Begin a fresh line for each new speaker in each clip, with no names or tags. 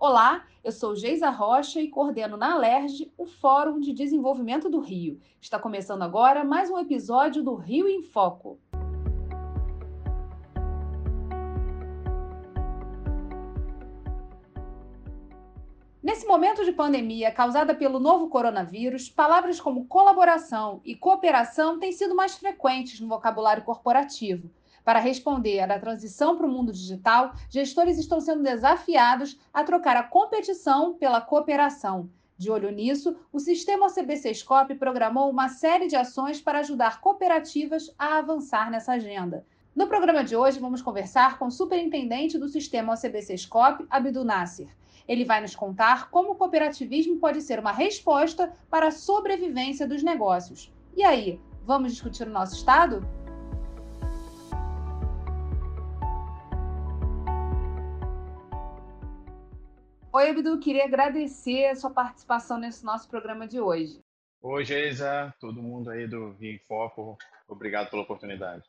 Olá, eu sou Geisa Rocha e coordeno na Alerj o Fórum de Desenvolvimento do Rio. Está começando agora mais um episódio do Rio em Foco. Nesse momento de pandemia causada pelo novo coronavírus, palavras como colaboração e cooperação têm sido mais frequentes no vocabulário corporativo. Para responder à transição para o mundo digital, gestores estão sendo desafiados a trocar a competição pela cooperação. De olho nisso, o sistema OCBC Scope programou uma série de ações para ajudar cooperativas a avançar nessa agenda. No programa de hoje, vamos conversar com o superintendente do sistema OCBC Scope, Abdul Nasser. Ele vai nos contar como o cooperativismo pode ser uma resposta para a sobrevivência dos negócios. E aí, vamos discutir o nosso estado? Oi, Abdu, queria agradecer a sua participação nesse nosso programa de hoje.
Oi, Geisa, todo mundo aí do Rio em Foco, obrigado pela oportunidade.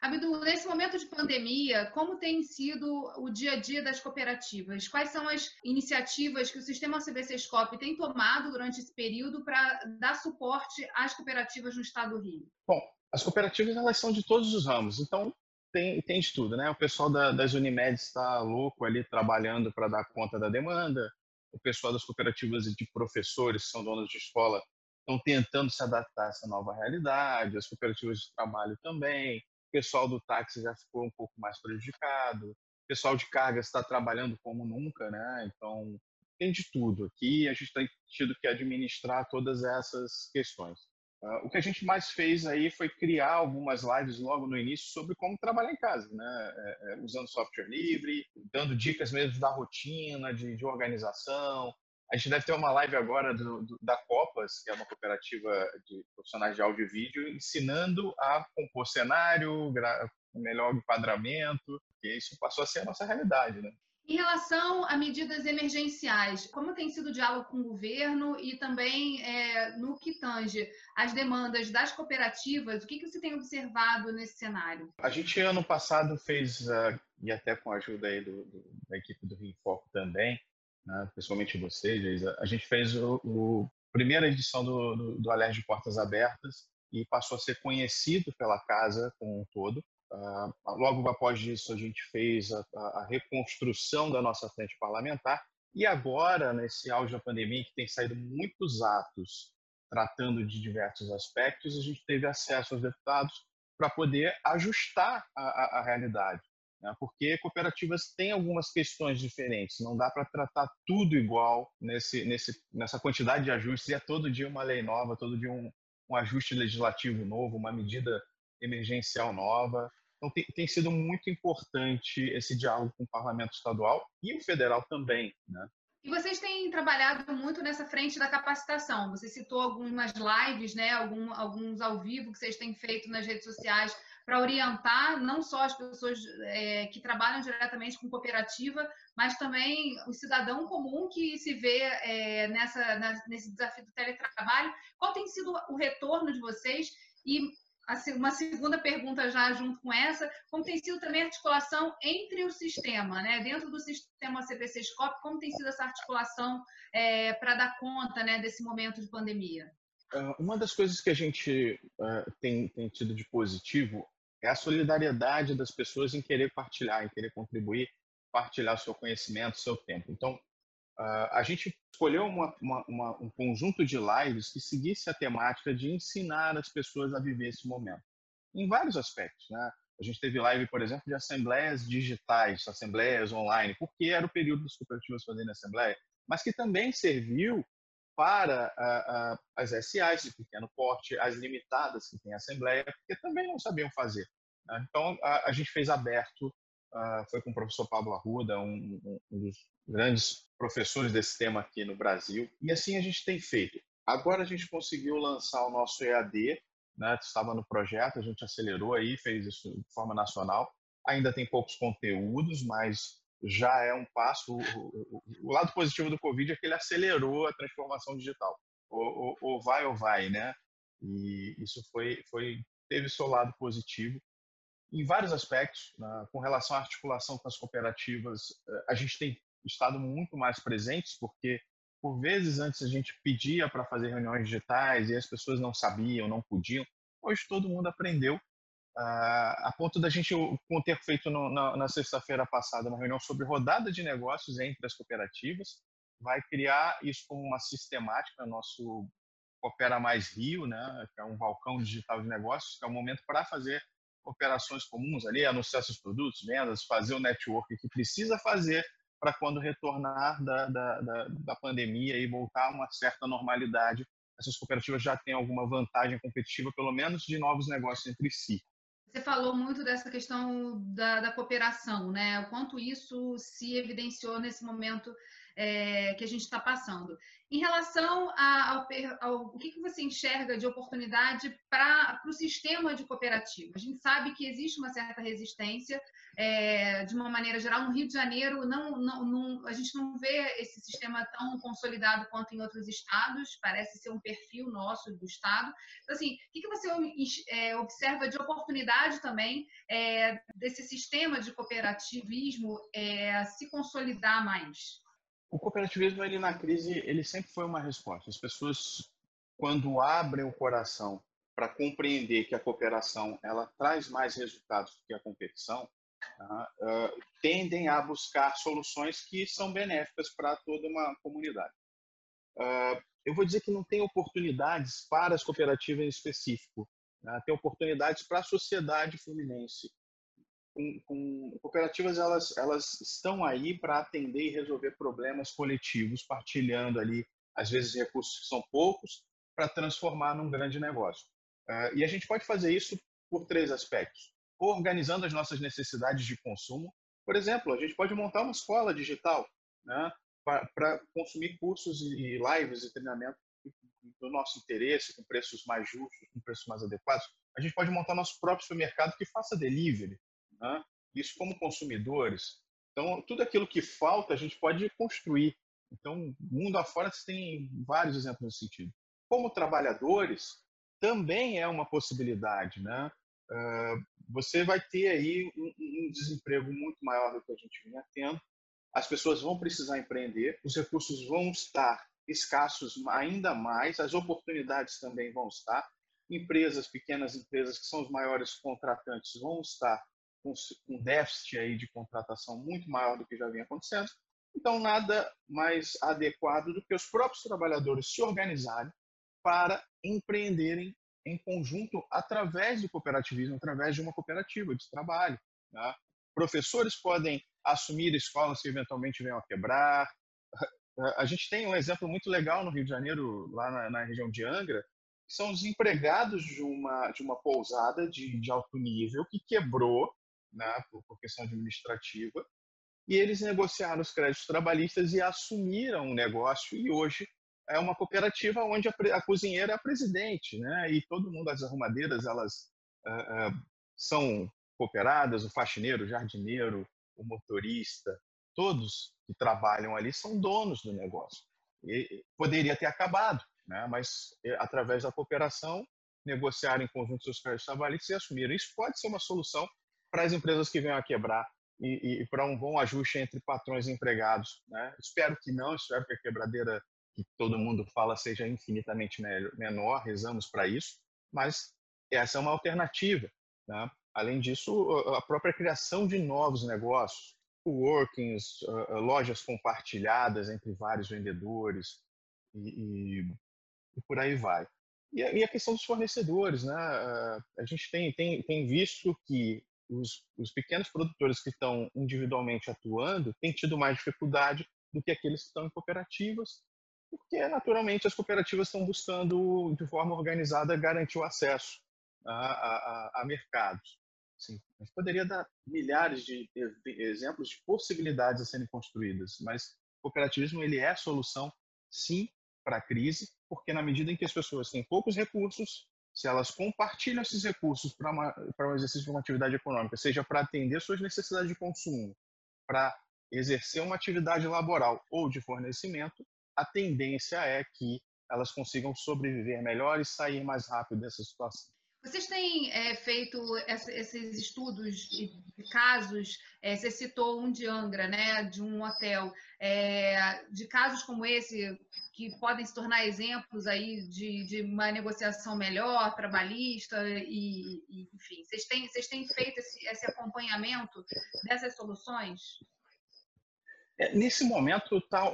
Abdu, nesse momento de pandemia, como tem sido o dia a dia das cooperativas? Quais são as iniciativas que o sistema CBC Scope tem tomado durante esse período para dar suporte às cooperativas no estado do Rio?
Bom, as cooperativas elas são de todos os ramos, então tem, tem de tudo, né? O pessoal da, das Unimed está louco ali trabalhando para dar conta da demanda, o pessoal das cooperativas de professores, que são donos de escola, estão tentando se adaptar a essa nova realidade, as cooperativas de trabalho também, o pessoal do táxi já ficou um pouco mais prejudicado, o pessoal de cargas está trabalhando como nunca, né? Então, tem de tudo aqui, a gente tem tido que administrar todas essas questões. Uh, o que a gente mais fez aí foi criar algumas lives logo no início sobre como trabalhar em casa, né? É, é, usando software livre, dando dicas mesmo da rotina, de, de organização. A gente deve ter uma live agora do, do, da Copas, que é uma cooperativa de profissionais de áudio e vídeo, ensinando a compor cenário, melhor enquadramento, e isso passou a ser a nossa realidade, né?
Em relação a medidas emergenciais, como tem sido o diálogo com o governo e também é, no que tange as demandas das cooperativas, o que, que você tem observado nesse cenário?
A gente, ano passado, fez, uh, e até com a ajuda aí do, do, da equipe do Rio Foco também, né, principalmente vocês, a gente fez o, o primeira edição do, do, do Alerj Portas Abertas e passou a ser conhecido pela casa como um todo. Uh, logo após isso, a gente fez a, a, reconstrução da nossa frente parlamentar e agora, nesse auge da pandemia, que tem saído muitos atos tratando de diversos aspectos, a gente teve acesso aos deputados para poder ajustar a, a, a realidade. Né? Porque cooperativas têm algumas questões diferentes, não dá para tratar tudo igual nesse, nesse, nessa quantidade de ajustes, e é todo dia uma lei nova, todo dia um, um ajuste legislativo novo, uma medida emergencial nova. Então, tem, tem, sido muito importante esse diálogo com o parlamento estadual e o federal também. Né?
E vocês têm trabalhado muito nessa frente da capacitação. Você citou algumas lives, né, Algum, alguns ao vivo que vocês têm feito nas redes sociais para orientar não só as pessoas é, que trabalham diretamente com cooperativa, mas também o cidadão comum que se vê é, nessa, nesse desafio do teletrabalho. Qual tem sido o retorno de vocês? E uma segunda pergunta já junto com essa, como tem sido também a articulação entre o sistema, né? dentro do sistema CPC Scope, como tem sido essa articulação é, para dar conta né, desse momento de pandemia?
É, uma das coisas que a gente uh, tem, tem tido de positivo é a solidariedade das pessoas em querer partilhar, em querer contribuir, partilhar seu conhecimento, seu tempo. Então, Uh, a gente escolheu uma, uma, uma, um conjunto de lives que seguisse a temática de ensinar as pessoas a viver esse momento, em vários aspectos. Né? A gente teve live, por exemplo, de assembleias digitais, assembleias online, porque era o período das cooperativas fazendo assembleia, mas que também serviu para uh, uh, as SAs de pequeno porte, as limitadas que têm assembleia, porque também não sabiam fazer. Né? Então, a, a, gente fez aberto, foi com o professor Pablo Arruda, um, um, dos grandes professores desse tema aqui no Brasil. E assim a gente tem feito. Agora a gente conseguiu lançar o nosso EAD, né? estava no projeto, a gente acelerou aí, fez isso de forma nacional. Ainda tem poucos conteúdos, mas já é um passo. O, o, o lado positivo do Covid é que ele acelerou a transformação digital. Ou, ou vai ou vai, né? E isso foi, foi teve seu lado positivo em vários aspectos. Né? Com relação à articulação com as cooperativas, eh, a gente tem estado muito mais presentes, porque por vezes antes a gente pedia para fazer reuniões digitais e as pessoas não sabiam, não podiam. Hoje todo mundo aprendeu, uh, a ponto da gente ter feito no, na, na sexta-feira passada uma reunião sobre rodada de negócios entre as cooperativas, vai criar isso como uma sistemática no nosso Opera Mais Rio, né, que é um balcão digital de negócios, que é um momento para fazer operações comuns ali, anunciar seus produtos, vendas, fazer o network que precisa fazer para quando retornar da, da, da, da, pandemia e voltar a uma certa normalidade, essas cooperativas já têm alguma vantagem competitiva, pelo menos de novos negócios entre si.
Você falou muito dessa questão da, da cooperação, né? O quanto isso se evidenciou nesse momento é, que a gente está passando. Em relação a, ao, ao, o que, que você enxerga de oportunidade para o sistema de cooperativa? A gente sabe que existe uma certa resistência, é, de uma maneira geral. No Rio de Janeiro, não, não, não, a gente não vê esse sistema tão consolidado quanto em outros estados, parece ser um perfil nosso do estado. Então, assim, o que, que você é, observa de oportunidade também é, desse sistema de cooperativismo é, se consolidar mais?
O cooperativismo ele na crise ele sempre foi uma resposta. As pessoas quando abrem o coração para compreender que a cooperação ela traz mais resultados do que a competição, tá? uh, tendem a buscar soluções que são benéficas para toda uma comunidade. Uh, eu vou dizer que não tem oportunidades para as cooperativas em específico, né? tem oportunidades para a sociedade fluminense com, com, cooperativas elas elas estão aí para atender e resolver problemas coletivos, partilhando ali às vezes recursos que são poucos para transformar num grande negócio. Uh, e a gente pode fazer isso por três aspectos: organizando as nossas necessidades de consumo. Por exemplo, a gente pode montar uma escola digital, né, para consumir cursos e lives e treinamento do nosso interesse, com preços mais justos, com preços mais adequados. A gente pode montar nosso próprio supermercado que faça delivery, né? Isso como consumidores. Então, tudo aquilo que falta a gente pode construir. Então, mundo afora você tem vários exemplos nesse sentido. Como trabalhadores, também é uma possibilidade, né? você vai ter aí um, desemprego muito maior do que a gente vinha tendo. As pessoas vão precisar empreender, os recursos vão estar escassos ainda mais, as oportunidades também vão estar. Empresas, pequenas empresas que são os maiores contratantes vão estar com um déficit aí de contratação muito maior do que já vinha acontecendo. Então, nada mais adequado do que os próprios trabalhadores se organizarem para empreenderem em conjunto através do cooperativismo, através de uma cooperativa de trabalho. Né? Professores podem assumir escolas que eventualmente venham a quebrar. A gente tem um exemplo muito legal no Rio de Janeiro, lá na, na região de Angra, que são os empregados de uma, de uma pousada de, de alto nível que quebrou né, por, questão administrativa, e eles negociaram os créditos trabalhistas e assumiram o negócio, e hoje é uma cooperativa onde a, a cozinheira é a presidente, né, e todo mundo, as arrumadeiras, elas uh, uh, são cooperadas, o faxineiro, o jardineiro, o motorista, todos que trabalham ali são donos do negócio. E poderia ter acabado, né? mas através da cooperação negociaram em conjunto seus créditos trabalhistas e assumiram. Isso pode ser uma solução para as empresas que venham a quebrar e, e para um bom ajuste entre patrões e empregados. Né? Espero que não, espero que a quebradeira que todo mundo fala seja infinitamente menor, rezamos para isso, mas essa é uma alternativa. Né? Além disso, a própria criação de novos negócios, coworkings, lojas compartilhadas entre vários vendedores e, e, e por aí vai. E a, questão dos fornecedores, né? A gente tem, tem, tem visto que os, os pequenos produtores que estão individualmente atuando têm tido mais dificuldade do que aqueles que estão em cooperativas, porque naturalmente as cooperativas estão buscando de forma organizada garantir o acesso a, a, a mercados. Sim, a gente poderia dar milhares de exemplos de possibilidades a serem construídas, mas o cooperativismo ele é a solução, sim, para a crise, porque na medida em que as pessoas têm poucos recursos, se elas compartilham esses recursos para o exercício de uma atividade econômica, seja para atender suas necessidades de consumo, para exercer uma atividade laboral ou de fornecimento, a tendência é que elas consigam sobreviver melhor e sair mais rápido dessa situação.
Vocês têm é, feito esses estudos de casos? É, você citou um de Angra, né, de um hotel, é, de casos como esse que podem se tornar exemplos aí de, de uma negociação melhor, trabalhista e, e, enfim. Vocês têm, vocês têm feito esse, esse acompanhamento dessas soluções?
É, nesse momento está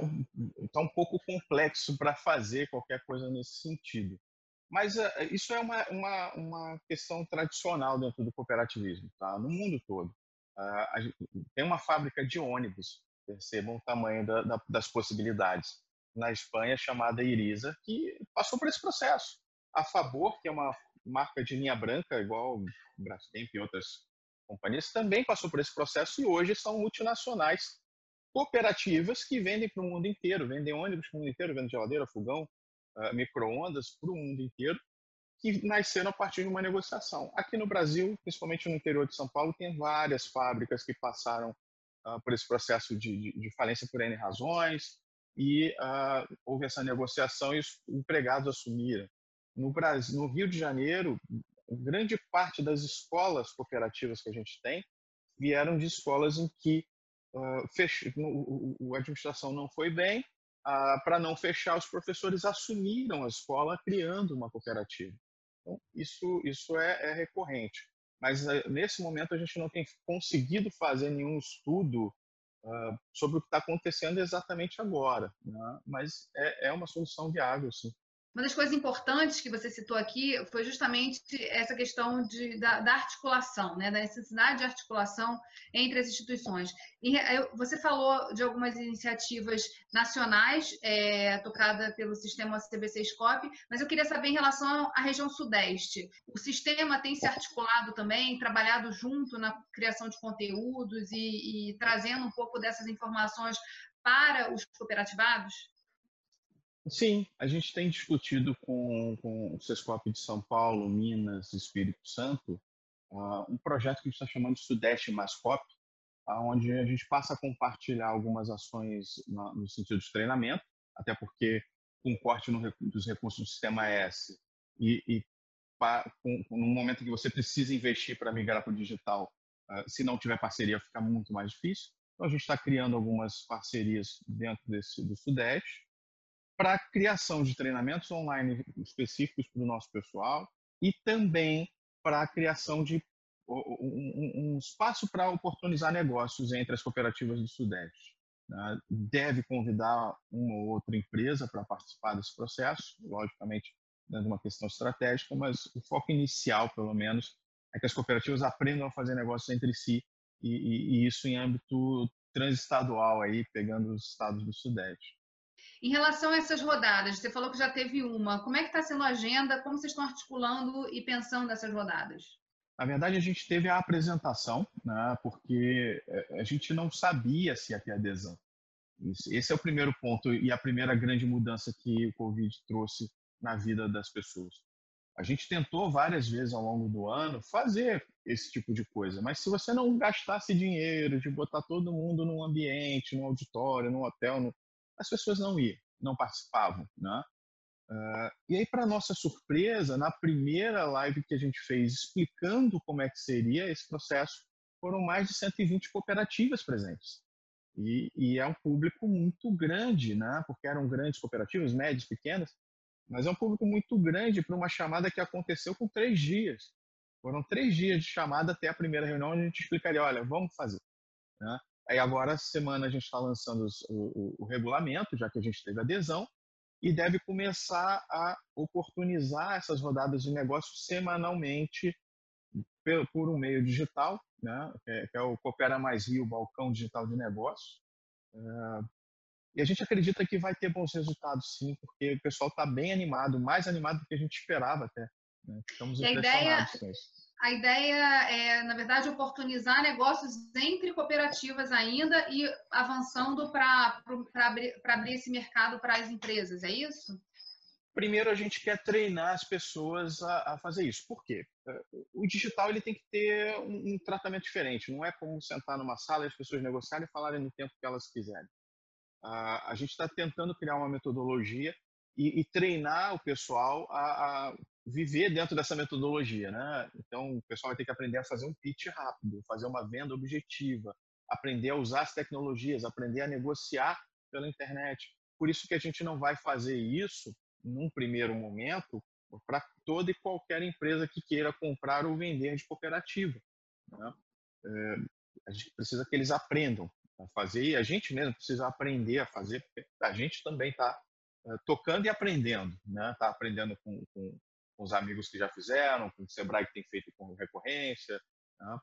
tá um pouco complexo para fazer qualquer coisa nesse sentido. Mas uh, isso é uma, uma, uma questão tradicional dentro do cooperativismo, tá? no mundo todo. Uh, gente, tem uma fábrica de ônibus, percebam o tamanho da, da, das possibilidades, na Espanha chamada Irisa, que passou por esse processo. A Favor, que é uma marca de linha branca, igual Brastemp e outras companhias, também passou por esse processo e hoje são multinacionais cooperativas que vendem para o mundo inteiro, vendem ônibus para o mundo inteiro, vendem geladeira, fogão, uh, micro-ondas para o mundo inteiro, que nasceram a partir de uma negociação. Aqui no Brasil, principalmente no interior de São Paulo, tem várias fábricas que passaram uh, por esse processo de, de, de, falência por N razões, e uh, houve essa negociação e os empregados assumiram. No, Brasil, no Rio de Janeiro, grande parte das escolas cooperativas que a gente tem vieram de escolas em que uh, fech... a administração não foi bem, ah, para não fechar, os professores assumiram a escola criando uma cooperativa. Então, isso, isso é, é recorrente. Mas eh, nesse momento a gente não tem conseguido fazer nenhum estudo uh, sobre o que está acontecendo exatamente agora. Né? Mas é, é uma solução viável, sim.
Uma das coisas importantes que você citou aqui foi justamente essa questão de, da, da, articulação, né? da necessidade de articulação entre as instituições. E você falou de algumas iniciativas nacionais é, tocada pelo sistema CBC Scope, mas eu queria saber em relação à região sudeste. O sistema tem se articulado também, trabalhado junto na criação de conteúdos e, e trazendo um pouco dessas informações para os cooperativados?
Sim, a gente tem discutido com, com o Sescop de São Paulo, Minas, Espírito Santo, uh, um projeto que a gente está chamando de Sudeste Mascop, onde a gente passa a compartilhar algumas ações no sentido de treinamento, até porque com corte no, dos recursos do sistema S e, e pa, com, no momento que você precisa investir para migrar para o digital, uh, se não tiver parceria, fica muito mais difícil. Então, a gente está criando algumas parcerias dentro desse, do Sudeste, para criação de treinamentos online específicos para o nosso pessoal e também para a criação de um, um espaço para oportunizar negócios entre as cooperativas do Sudeste. Né? Deve convidar uma ou outra empresa para participar desse processo, logicamente, de uma questão estratégica, mas o foco inicial, pelo menos, é que as cooperativas aprendam a fazer negócios entre si e, e, e isso em âmbito transestadual, aí, pegando os estados do Sudeste.
Em relação a essas rodadas, você falou que já teve uma. Como é que está sendo a agenda? Como vocês estão articulando e pensando nessas rodadas?
Na verdade, a gente teve a apresentação, né, porque é, a gente não sabia se ia ter adesão. Esse é o primeiro ponto e a primeira grande mudança que o Covid trouxe na vida das pessoas. A gente tentou várias vezes ao longo do ano fazer esse tipo de coisa, mas se você não gastasse dinheiro de botar todo mundo num ambiente, num auditório, num hotel, no, as pessoas não iam, não participavam, né? Uh, e aí, para nossa surpresa, na primeira live que a gente fez explicando como é que seria esse processo, foram mais de 120 cooperativas presentes. E, e é um público muito grande, né? porque eram grandes cooperativas, médias, pequenas, mas é um público muito grande para uma chamada que aconteceu com três dias. Foram três dias de chamada até a primeira reunião, onde a gente explicaria, olha, vamos fazer. Né? Aí agora, semana, a gente está lançando os, o, o, regulamento, já que a gente teve adesão, e deve começar a oportunizar essas rodadas de negócio semanalmente por, um meio digital, né? que, é, que é o Coopera Mais Rio, balcão digital de negócio. É, e a gente acredita que vai ter bons resultados, sim, porque o pessoal está bem animado, mais animado do que a gente esperava até. Né? Estamos
impressionados ideia... a ideia é, na verdade, oportunizar negócios entre cooperativas ainda e avançando para abrir, abrir esse mercado para as empresas, é isso?
Primeiro, a gente quer treinar as pessoas a, a, fazer isso. Por quê? É, o digital ele tem que ter um, um, tratamento diferente. Não é como sentar numa sala e as pessoas negociarem e falarem no tempo que elas quiserem. A gente está tentando criar uma metodologia e, e treinar o pessoal a, a viver dentro dessa metodologia, né? Então, o pessoal vai ter que aprender a fazer um pitch rápido, fazer uma venda objetiva, aprender a usar as tecnologias, aprender a negociar pela internet. Por isso que a gente não vai fazer isso num primeiro momento para toda e qualquer empresa que queira comprar ou vender de cooperativa. Né? É, a gente precisa que eles aprendam a fazer e a gente mesmo precisa aprender a fazer, porque a gente também está é, tocando e aprendendo, né? Está aprendendo com, com, com, os amigos que já fizeram, com o Sebrae que tem feito com recorrência, né?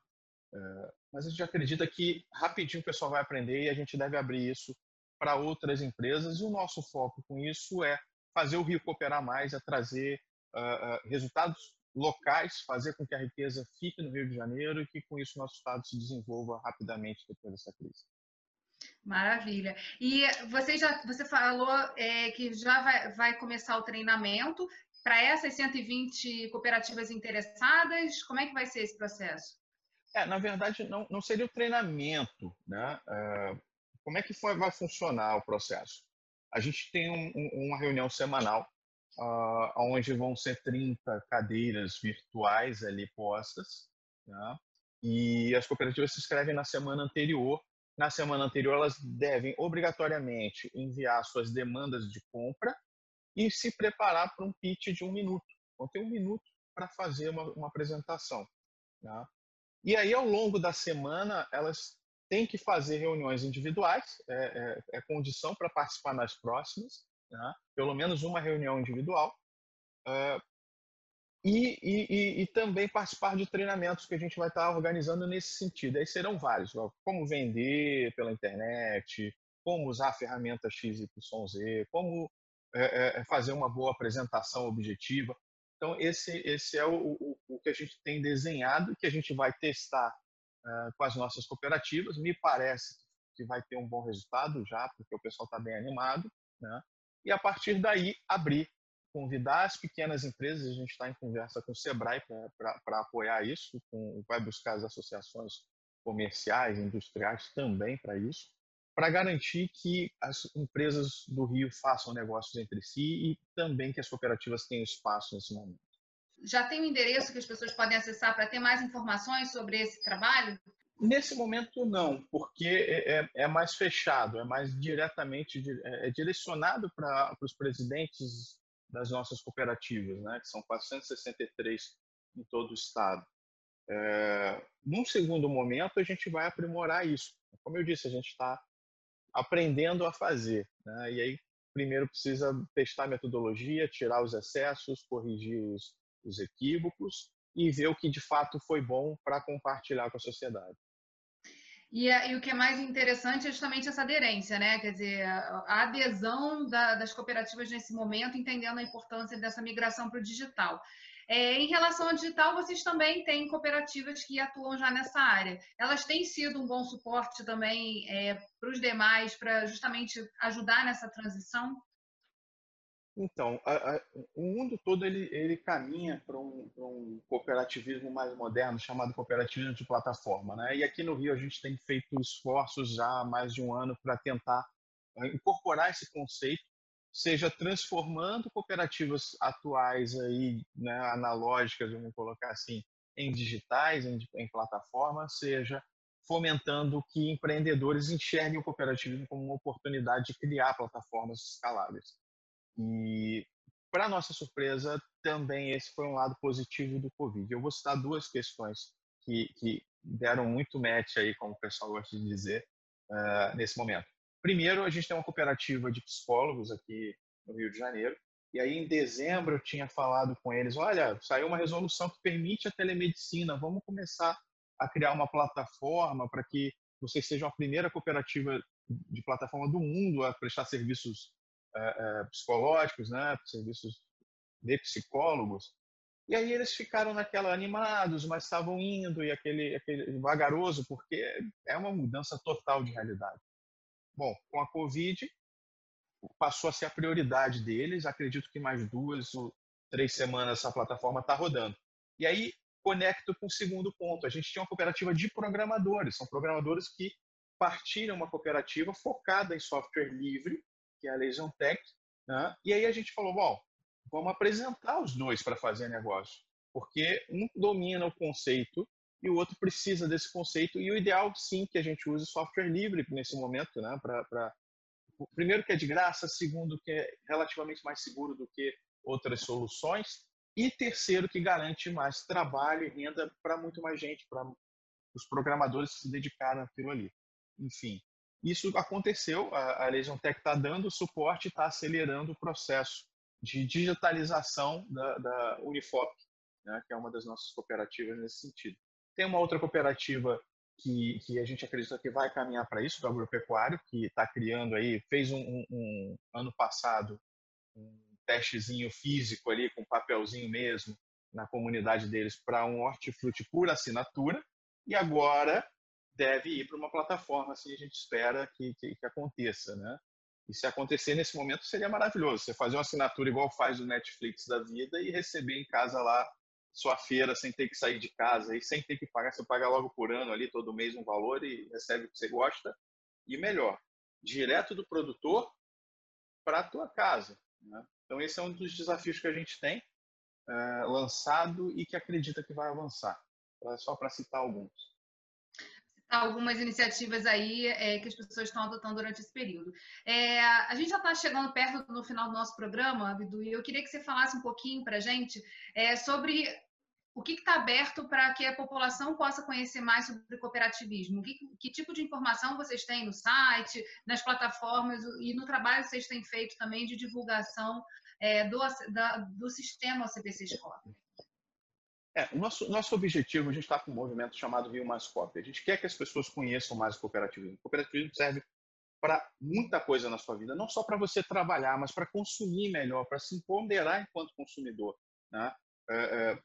é, mas a gente acredita que rapidinho o pessoal vai aprender e a gente deve abrir isso para outras empresas e o nosso foco com isso é fazer o Rio cooperar mais, é trazer uh, resultados locais, fazer com que a riqueza fique no Rio de Janeiro e que com isso nosso estado se desenvolva rapidamente depois dessa crise.
Maravilha. E você já você falou é, que já vai, vai começar o treinamento para essas 120 cooperativas interessadas. Como é que vai ser esse processo?
É, na verdade, não, não seria o treinamento, né? Uh, como é que foi, vai funcionar o processo? A gente tem um, um, uma reunião semanal uh, onde vão ser 30 cadeiras virtuais ali postas, né? e as cooperativas se inscrevem na semana anterior. Na semana anterior, elas devem obrigatoriamente enviar suas demandas de compra e se preparar para um pitch de um minuto. Vão ter um minuto para fazer uma, uma apresentação. Né? E aí, ao longo da semana, elas têm que fazer reuniões individuais, é, é, é condição para participar nas próximas, né? pelo menos uma reunião individual, uh, e, e, e, também participar de treinamentos que a gente vai estar organizando nesse sentido. Aí serão vários, como vender pela internet, como usar a ferramenta XYZ, como é, é, fazer uma boa apresentação objetiva. Então, esse, esse é o, o, o, que a gente tem desenhado, que a gente vai testar uh, com as nossas cooperativas. Me parece que vai ter um bom resultado já, porque o pessoal está bem animado. Né? e a partir daí abrir, convidar as pequenas empresas, a gente está em conversa com o Sebrae para apoiar isso, com, vai buscar as associações comerciais, industriais também para isso, para garantir que as empresas do Rio façam negócios entre si e também que as cooperativas tenham espaço nesse momento.
Já tem um endereço que as pessoas podem acessar para ter mais informações sobre esse trabalho?
Nesse momento, não, porque é, é, é mais fechado, é mais diretamente é, é direcionado para os presidentes das nossas cooperativas, né, que são 463 em todo o estado. É, num segundo momento, a gente vai aprimorar isso. Como eu disse, a gente está aprendendo a fazer. Né, e aí, primeiro precisa testar a metodologia, tirar os excessos, corrigir os, os equívocos e ver o que de fato foi bom para compartilhar com a sociedade.
E, e, o que é mais interessante é justamente essa aderência, né? Quer dizer, a adesão da, das cooperativas nesse momento, entendendo a importância dessa migração para o digital. É, em relação ao digital, vocês também têm cooperativas que atuam já nessa área. Elas têm sido um bom suporte também é, para os demais, para justamente ajudar nessa transição?
Então, a, a, o mundo todo ele, ele caminha para um, um, cooperativismo mais moderno, chamado cooperativismo de plataforma. Né? E aqui no Rio a gente tem feito esforços já há mais de um ano para tentar eh, incorporar esse conceito, seja transformando cooperativas atuais aí, né, analógicas, vamos colocar assim, em digitais, em, em plataformas, seja fomentando que empreendedores enxerguem o cooperativismo como uma oportunidade de criar plataformas escaláveis. E, para nossa surpresa, também esse foi um lado positivo do Covid. Eu vou citar duas questões que, que deram muito match aí, como o pessoal gosta de dizer, uh, nesse momento. Primeiro, a gente tem uma cooperativa de psicólogos aqui no Rio de Janeiro, e aí, em dezembro, eu tinha falado com eles: olha, saiu uma resolução que permite a telemedicina, vamos começar a criar uma plataforma para que vocês sejam a primeira cooperativa de plataforma do mundo a prestar serviços é, psicológicos, né, serviços de psicólogos. E aí eles ficaram naquela animados, mas estavam indo e aquele, aquele vagaroso, porque é uma mudança total de realidade. Bom, com a Covid, passou a ser a prioridade deles. Acredito que mais duas ou três semanas essa plataforma está rodando. E aí conecto com o segundo ponto. A gente tinha uma cooperativa de programadores. São programadores que partiram uma cooperativa focada em software livre que é a Legion Tech. Né? E aí a gente falou, bom, vamos apresentar os dois para fazer negócio, porque um domina o conceito e o outro precisa desse conceito e o ideal sim que a gente use software livre nesse momento, né, para primeiro que é de graça, segundo que é relativamente mais seguro do que outras soluções e terceiro que garante mais trabalho e renda para muito mais gente, para os programadores que se dedicaram àquilo ali. Enfim, isso aconteceu, a, a Legion Tech está dando suporte, está acelerando o processo de digitalização da, da Unifop, né, que é uma das nossas cooperativas nesse sentido. Tem uma outra cooperativa que, que a gente acredita que vai caminhar para isso, do agropecuário, que está criando aí, fez um, um, um, ano passado um testezinho físico ali, com papelzinho mesmo, na comunidade deles, para um hortifruti por assinatura, e agora deve ir para uma plataforma, assim a gente espera que, que, que, aconteça, né? E se acontecer nesse momento seria maravilhoso, você fazer uma assinatura igual faz o Netflix da vida e receber em casa lá sua feira sem ter que sair de casa e sem ter que pagar, você paga logo por ano ali todo mês um valor e recebe o que você gosta e melhor, direto do produtor para a tua casa. Né? Então esse é um dos desafios que a gente tem é, lançado e que acredita que vai avançar. Só para citar alguns
algumas iniciativas aí é, que as pessoas estão adotando durante esse período. É, a gente já está chegando perto do final do nosso programa, Abdu, e eu queria que você falasse um pouquinho para a gente é, sobre o que está aberto para que a população possa conhecer mais sobre cooperativismo? Que, que, tipo de informação vocês têm no site, nas plataformas e no trabalho que vocês têm feito também de divulgação é, do, da, do sistema CPC Scope?
É, o nosso, nosso objetivo, a gente está com um movimento chamado Rio Mais Copy. A gente quer que as pessoas conheçam mais o cooperativismo. O cooperativismo serve para muita coisa na sua vida, não só para você trabalhar, mas para consumir melhor, para se empoderar enquanto consumidor. Né? É, é,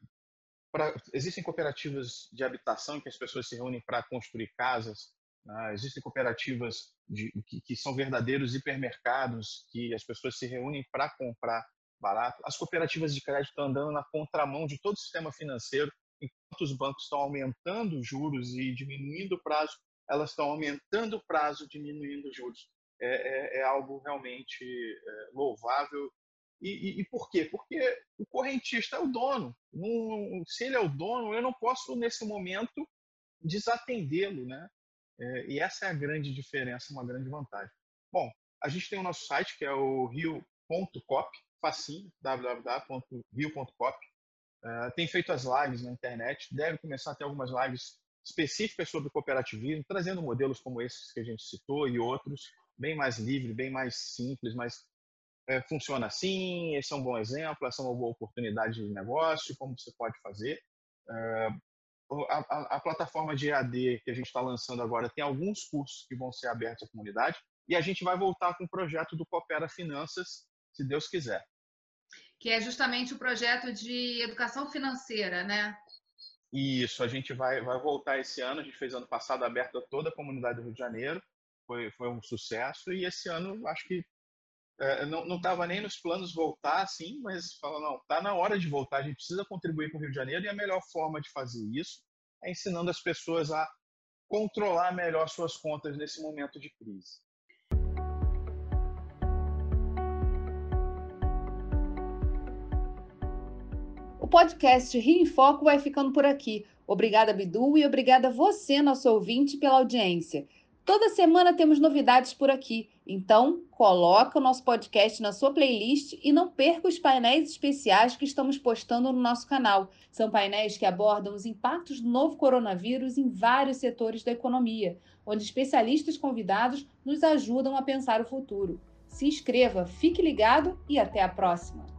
pra, existem cooperativas de habitação que as pessoas se reúnem para construir casas, né? existem cooperativas de, que, que, são verdadeiros hipermercados, que as pessoas se reúnem para comprar barato. As cooperativas de crédito estão andando na contramão de todo o sistema financeiro, enquanto os bancos estão aumentando os juros e diminuindo o prazo, elas estão aumentando o prazo, diminuindo os juros. É, é, é algo realmente é, louvável. E, e, e, por quê? Porque o correntista é o dono. Se ele é o dono, eu não posso, nesse momento, desatendê-lo. Né? É, e essa é a grande diferença, uma grande vantagem. Bom, a gente tem o nosso site, que é o rio.cop, facinho, www.rio.cop. Uh, eh, tem feito as lives na internet, deve começar a ter algumas lives específicas sobre cooperativismo, trazendo modelos como esses que a gente citou e outros, bem mais livre, bem mais simples, mas é, funciona assim, esse é um bom exemplo, essa é uma boa oportunidade de negócio, como você pode fazer. É, a, a, a, plataforma de EAD que a gente está lançando agora tem alguns cursos que vão ser abertos à comunidade e a gente vai voltar com o projeto do Coopera Finanças, se Deus quiser
que é justamente o projeto de educação financeira, né?
Isso, a gente vai, vai voltar esse ano, a gente fez ano passado aberto a toda a comunidade do Rio de Janeiro, foi, foi um sucesso, e esse ano acho que é, não estava nem nos planos voltar assim, mas fala, não, está na hora de voltar, a gente precisa contribuir com o Rio de Janeiro, e a melhor forma de fazer isso é ensinando as pessoas a controlar melhor suas contas nesse momento de crise.
Podcast Rio em Foco vai ficando por aqui. Obrigada, Bidu, e obrigada a você, nosso ouvinte, pela audiência. Toda semana temos novidades por aqui, então coloca o nosso podcast na sua playlist e não perca os painéis especiais que estamos postando no nosso canal. São painéis que abordam os impactos do novo coronavírus em vários setores da economia, onde especialistas convidados nos ajudam a pensar o futuro. Se inscreva, fique ligado e até a próxima!